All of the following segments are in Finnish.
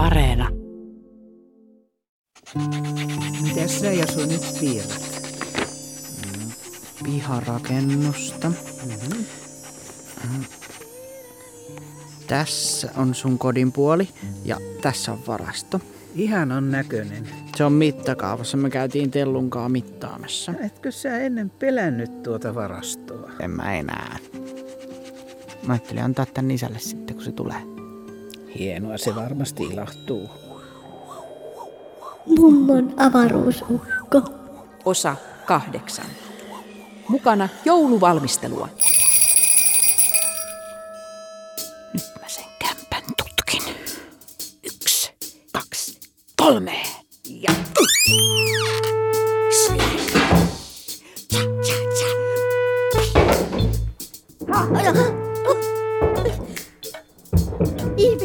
Areena. Mitäs sä ja sun nyt piirrät? Piharakennusta. Mm-hmm. Tässä on sun kodin puoli ja tässä on varasto. Ihan on näköinen. Se on mittakaavassa. Me käytiin Tellunkaa mittaamassa. Etkö sä ennen pelännyt tuota varastoa? En mä enää. Mä ajattelin antaa tän isälle sitten, kun se tulee. Hienoa, se varmasti ilahtuu. Mummon avaruusukko. Osa kahdeksan. Mukana jouluvalmistelua. Nyt mä sen kämpän tutkin. Yksi, kaksi, kolme. Ja...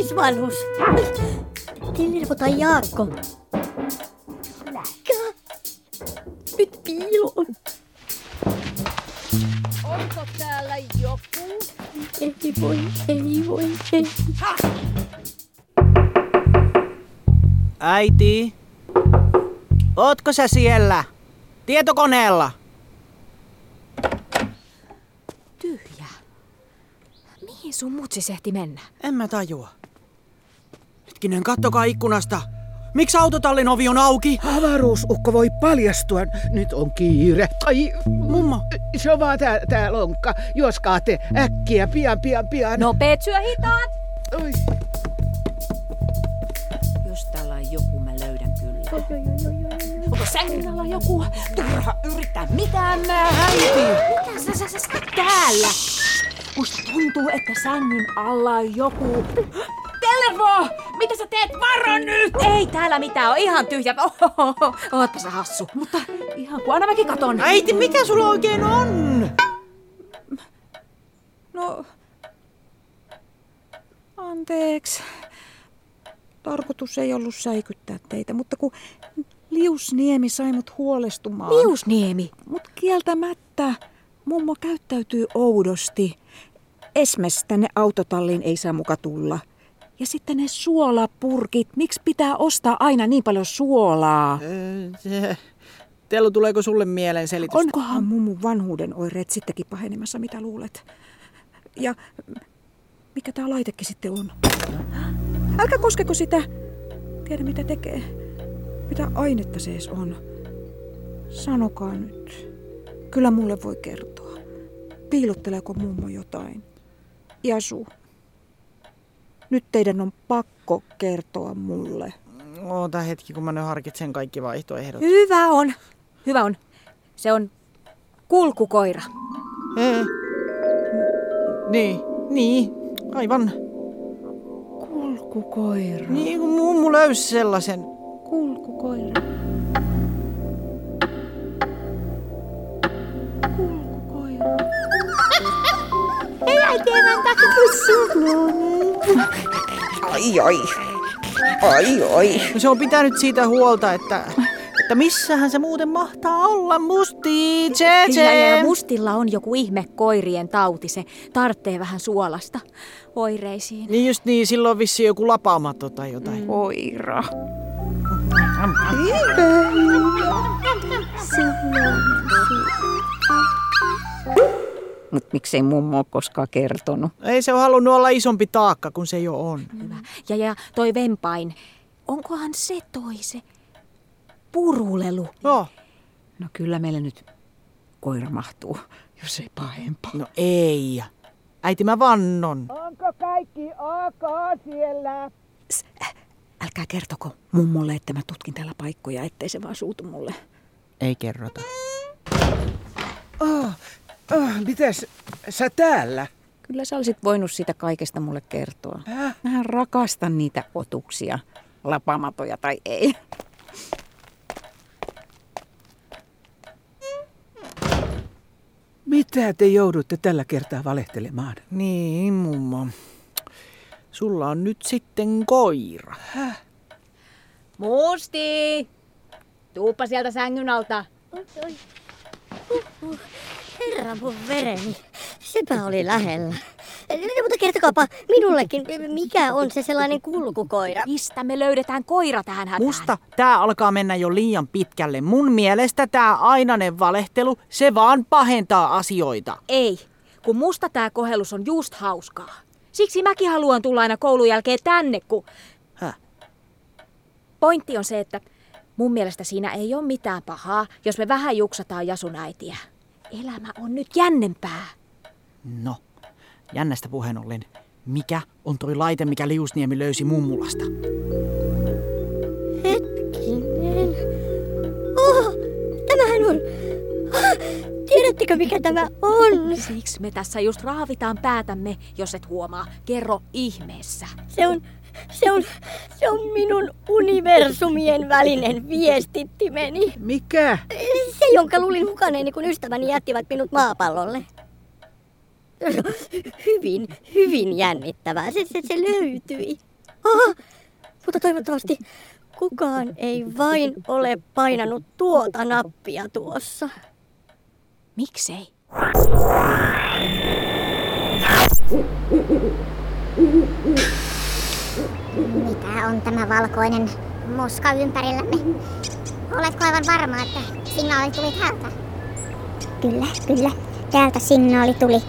Ihmisvanhus. Tilirvo tai Jaakko. Nyt piiloon. Onko täällä joku? Ei voi, ei voi, ei. Äiti, ootko sä siellä? Tietokoneella? Tyhjä. Mihin sun mutsi ehti mennä? En mä tajua. Hetkinen, kattokaa ikkunasta. Miksi autotallin ovi on auki? Avaruusukko voi paljastua. Nyt on kiire. Ai, Mummo. se on vaan tää, tää lonkka. Juoskaatte äkkiä, pian, pian, pian. Nopeet syö hitaat! Oi. Jos täällä on joku, mä löydän kyllä. Onko sängyn alla joku? Turha yrittää mitään mä äiti. Mitä sä, sä, sä, sä täällä? Musta tuntuu, että sängyn alla on joku. Televo! Mitä sä teet? Varo nyt! Ei täällä mitään on ihan tyhjä. Ohohoho, Ootpa sä hassu. Mutta ihan kun aina mäkin katon. Äiti, mikä sulla oikein on? No, anteeksi. Tarkoitus ei ollut säikyttää teitä, mutta kun Liusniemi sai mut huolestumaan. Liusniemi. Mut kieltämättä mummo käyttäytyy oudosti. Esmes tänne autotalliin ei saa muka tulla. Ja sitten ne suolapurkit. Miksi pitää ostaa aina niin paljon suolaa? Tellu, tuleeko sulle mieleen selitystä? Onkohan mummun vanhuuden oireet sittenkin pahenemassa, mitä luulet? Ja mikä tää laitekin sitten on? Älkää koskeko sitä. Tiedä mitä tekee. Mitä ainetta se edes on? Sanokaa nyt. Kyllä mulle voi kertoa. Piilotteleeko mummo jotain? Jasu. Nyt teidän on pakko kertoa mulle. Oota hetki, kun mä nyt harkitsen kaikki vaihtoehdot. Hyvä on. Hyvä on. Se on kulkukoira. Ee. Niin, niin, aivan. Kulkukoira. Niin kuin mummu löysi sellaisen. Kulkukoira. Kulkukoira. Ai ai. Ai ai. No se on pitänyt siitä huolta, että, että missähän se muuten mahtaa olla, musti, tse, Ja, ja tse. mustilla on joku ihme koirien tauti. Se tarttee vähän suolasta oireisiin. Niin just niin, silloin on vissiin joku lapaamato tai jotain. Koira. Mut miksei mummo ole koskaan kertonut? Ei se ole halunnut olla isompi taakka kuin se jo on. Hyvä. Ja, ja toi vempain. Onkohan se toi se purulelu? Joo. No kyllä meille nyt koira mahtuu, jos ei pahempaa. No ei. Äiti mä vannon. Onko kaikki ok siellä? Älkää kertoko mummolle, että mä tutkin täällä paikkoja, ettei se vaan suutu mulle. Ei kerrota. Oh, oh, mitäs sä täällä? Kyllä sä olisit voinut sitä kaikesta mulle kertoa. Häh? Mähän rakastan niitä otuksia, lapamatoja tai ei. Mitä te joudutte tällä kertaa valehtelemaan? Niin, mummo. Sulla on nyt sitten koira. Musti! Tuuppa sieltä sängyn alta. Herra mun vereni. Sepä oli lähellä. Mutta kertokaapa minullekin, mikä on se sellainen kulkukoira? Mistä me löydetään koira tähän hätään? Musta tää alkaa mennä jo liian pitkälle. Mun mielestä tää ainainen valehtelu, se vaan pahentaa asioita. Ei, kun musta tää kohellus on just hauskaa. Siksi mäkin haluan tulla aina koulun jälkeen tänne, kun... Häh? Pointti on se, että mun mielestä siinä ei ole mitään pahaa, jos me vähän juksataan Jasun äitiä. Elämä on nyt jännempää. No, jännästä puheen ollen. Mikä on toi laite, mikä Liusniemi löysi mummulasta? Hetkinen. Oh, tämähän on... Ah, tiedättekö mikä tämä on? Siksi me tässä just raavitaan päätämme, jos et huomaa. Kerro ihmeessä. Se on, se on, se on minun universumien välinen viestittimeni. Mikä? Se, jonka luulin hukaneeni, kun ystäväni jättivät minut maapallolle. Hyvin, hyvin jännittävää. Se, se, se löytyi. Ah, mutta toivottavasti kukaan ei vain ole painanut tuota nappia tuossa. Miksei? Mitä on tämä valkoinen moska ympärillämme? Oletko aivan varma, että signaali tuli täältä? Kyllä, kyllä. Täältä signaali tuli.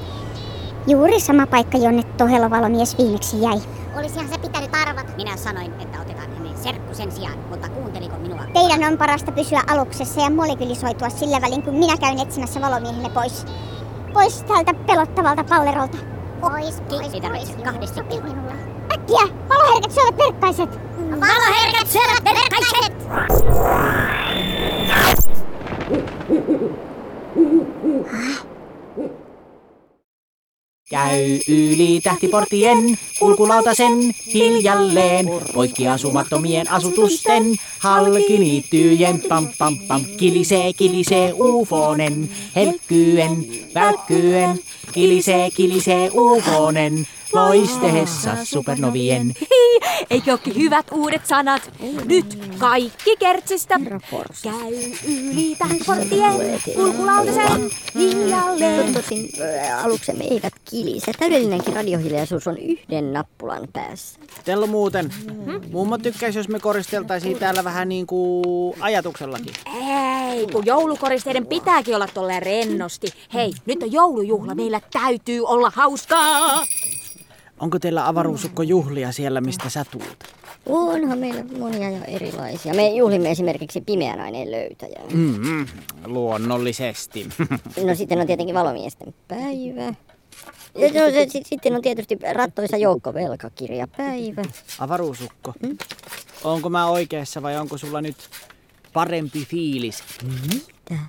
Juuri sama paikka, jonne tohelovalomies viimeksi jäi. Olisihan se pitänyt arvata. Minä sanoin, että otetaan hänen serkku sen sijaan, mutta kuunteliko minua? Teidän on parasta pysyä aluksessa ja molekylisoitua sillä välin, kun minä käyn etsimässä valomiehenne pois. Pois tältä pelottavalta pallerolta. Pois, pois, Ei tarvitse pois. kahdesti Sopii minulle. Äkkiä! Valoherkät syövät verkkaiset! Valoherkät syövät verkkaiset! Käy yli tähtiporttien, kulkulautasen hiljalleen, poikki asumattomien asutusten, halki niittyjen, pam pam pam, kilisee, kilisee ufonen, helkkyen, välkkyen, kilisee, kilisee ufonen, loistehessa supernovien. Eikö olekin hyvät uudet sanat? Nyt kaikki kertsistä. Käy yli tähtiporttien, kulkulautasen hiljalleen. Tosin ää, aluksemme eivät kilise. Täydellinenkin radiohiljaisuus on yhden nappulan päässä. Tello muuten, mummo tykkäisi, jos me koristeltaisiin täällä vähän niin kuin ajatuksellakin. Ei, kun joulukoristeiden pitääkin olla tolleen rennosti. Hei, nyt on joulujuhla, meillä täytyy olla hauskaa. Onko teillä avaruusukko juhlia siellä, mistä sä tuut? Onhan meillä monia ja erilaisia. Me juhlimme esimerkiksi pimeän aineen löytäjää. Mm, luonnollisesti. No sitten on tietenkin valomiesten päivä. No, se, sit, sitten on tietysti rattoisa joukkovelkakirjapäivä. Avaruusukko. Onko mä oikeassa vai onko sulla nyt parempi fiilis? Mitä?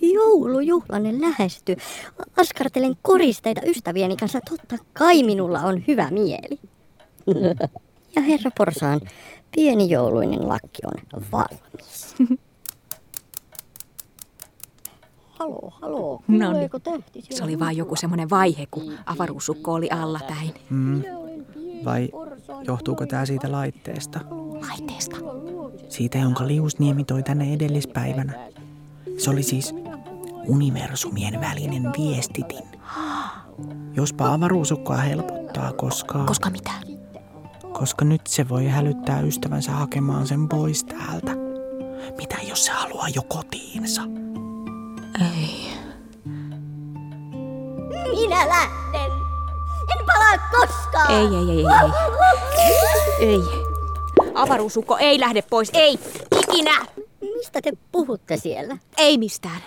Joulujuhlanen lähestyy. Askartelen koristeita ystävieni kanssa. Totta kai minulla on hyvä mieli. Ja herra Porsaan pieni jouluinen lakki on valmis. Haloo, haloo. No niin. Tähti Se oli vaan joku semmoinen vaihe, kun avaruusukko oli alla päin. Mm. Vai johtuuko tää siitä laitteesta? Laitteesta. Siitä, jonka Liusniemi toi tänne edellispäivänä. Se oli siis universumien välinen viestitin. Jospa avaruusukkoa helpottaa, koska... Koska mitä? Koska nyt se voi hälyttää ystävänsä hakemaan sen pois täältä. Mitä jos se haluaa jo kotiinsa? Ei. Minä lähden. En palaa koskaan. Ei, ei, ei, ei. Ei. Avaruusukko ei lähde pois, ei! Ikinä! Mistä te puhutte siellä? Ei mistään.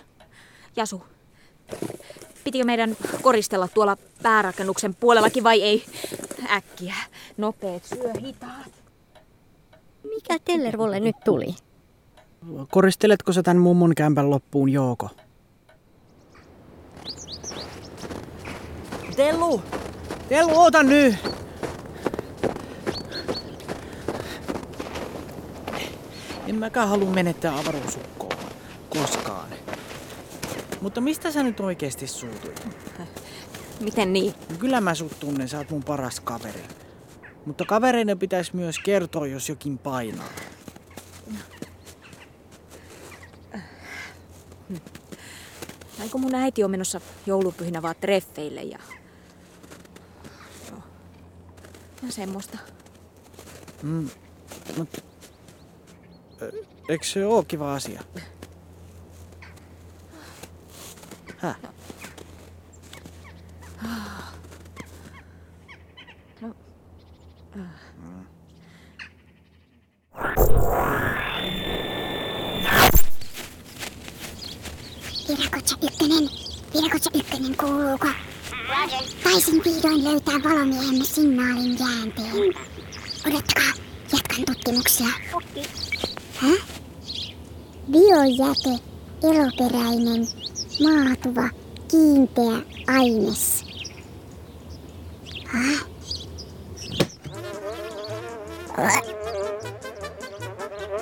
Jasu, pitikö meidän koristella tuolla päärakennuksen puolellakin vai ei? Äkkiä. Nopeet syö hitaat. Mikä Tellervolle nyt tuli? Koristeletko sä tän mummon kämpän loppuun, Jouko? Tellu! Tellu, oota nyt! En mäkään halua menettää avaruusukkoa. Koskaan. Mutta mistä sä nyt oikeesti suutuit? Miten niin? No Kyllä mä sut tunnen, sä oot mun paras kaveri. Mutta kavereiden pitäisi myös kertoa, jos jokin painaa. Ai kun mun äiti on menossa joulupyhinä vaan treffeille ja... Semmoista. Mm, mut, eikö se ole kiva asia? Virakotsa ykkönen, Virakotsa ykkönen kuuluuko? Taisin vihdoin löytää valomiehemme signaalin jäänteen. Odottakaa, jatkan tutkimuksia. Häh? Biojäte, eloperäinen, maatuva, kiinteä aines. Häh?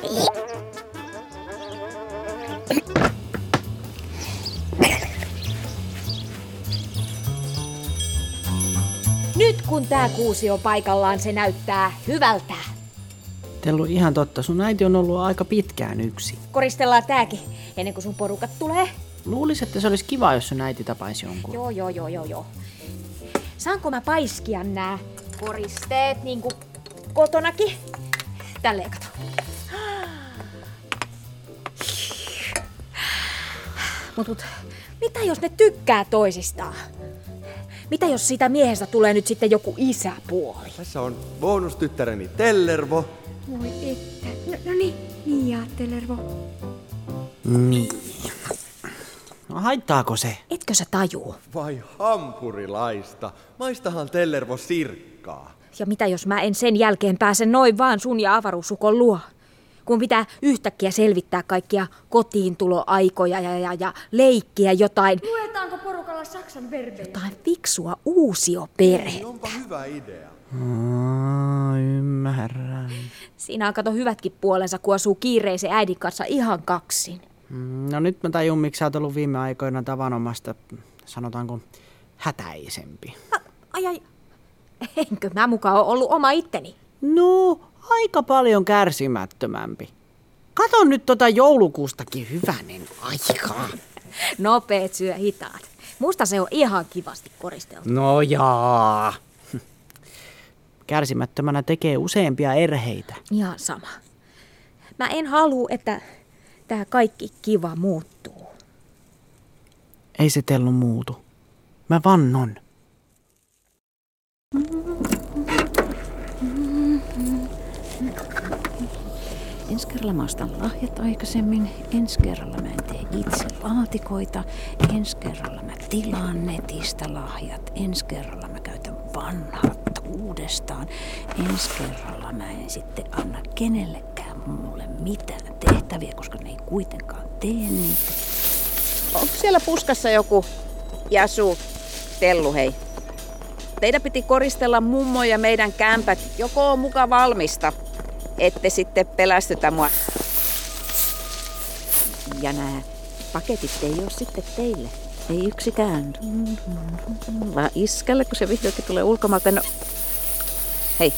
Nyt tää kuusi on paikallaan, se näyttää hyvältä. Tellu ihan totta, sun äiti on ollut aika pitkään yksi. Koristellaan tääkin, ennen kuin sun porukat tulee. Luulisin, että se olisi kiva, jos sun äiti tapaisi jonkun. Joo, joo, joo, joo, joo. Saanko mä paiskia nää koristeet niinku kotonakin? Tälleen kato. Mut, mut, mitä jos ne tykkää toisistaan? Mitä jos siitä miehestä tulee nyt sitten joku isäpuoli? Tässä on bonustyttäreni Tellervo. Voi että. No, no niin, niin ja Tellervo. Niin. No haittaako se? Etkö sä tajuu? Vai hampurilaista. Maistahan Tellervo sirkkaa. Ja mitä jos mä en sen jälkeen pääse noin vaan sun ja avaruussukon luo? Kun pitää yhtäkkiä selvittää kaikkia kotiintuloaikoja ja, ja, ja leikkiä jotain, Luetaanko porukalla saksan verbejä? jotain fiksua uusioperhe. Onpa hyvä idea. Aa, ymmärrän. Siinä on kato hyvätkin puolensa, kun asuu kiireisen äidin kanssa ihan kaksin. Mm, No nyt mä tajun, miksi sä oot ollut viime aikoina tavanomasta, sanotaanko, hätäisempi. Ai ai, enkö mä mukaan ole ollut oma itteni? No, aika paljon kärsimättömämpi. Kato nyt tota joulukuustakin hyvänen aikaa. Nopeet syö hitaat. Musta se on ihan kivasti koristeltu. No jaa. Kärsimättömänä tekee useampia erheitä. Ihan sama. Mä en halua, että tää kaikki kiva muuttuu. Ei se tellu muutu. Mä vannon. Ensi kerralla mä ostan lahjat aikaisemmin. Ensi kerralla mä en tee itse laatikoita. Ensi kerralla mä tilaan netistä lahjat. Ensi kerralla mä käytän vanhat uudestaan. Ensi kerralla mä en sitten anna kenellekään mulle mitään tehtäviä, koska ne ei kuitenkaan tee niitä. Onko siellä puskassa joku Jasu, Tellu hei? Teidän piti koristella mummo ja meidän kämpät. Joko on muka valmista, ette sitten pelästytä mua. Ja nämä paketit ei ole sitten teille. Ei yksikään. Vaan iskälle, kun se vihdoinkin tulee ulkomailta. No... Hei,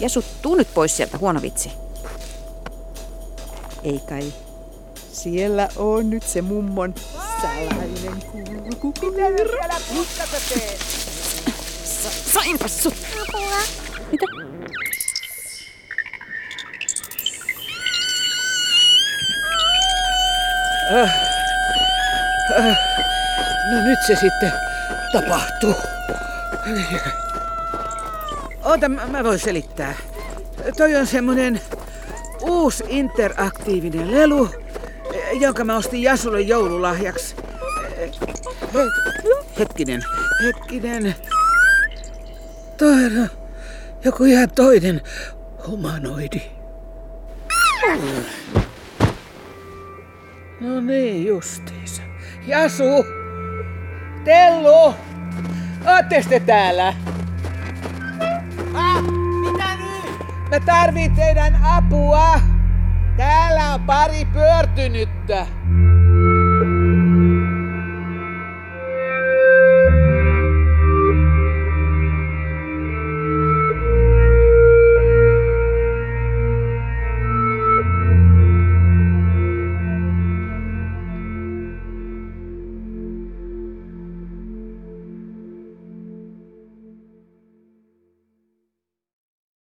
Jasu, tuu nyt pois sieltä, huono vitsi. Ei kai. Siellä on nyt se mummon salainen kulkukoira. Sa- sainpa sut. Mitä? No nyt se sitten tapahtuu. Ota, mä, mä voin selittää. Toi on semmonen uusi interaktiivinen lelu, jonka mä ostin Jasulle joululahjaksi. He- Hetkinen, hetkinen. Toi on joku ihan toinen humanoidi. No niin, justiinsa. Jasu! Tellu! Oottes te täällä? Ah, mitä nyt? Mä tarvin teidän apua. Täällä on pari pyörtynyttä.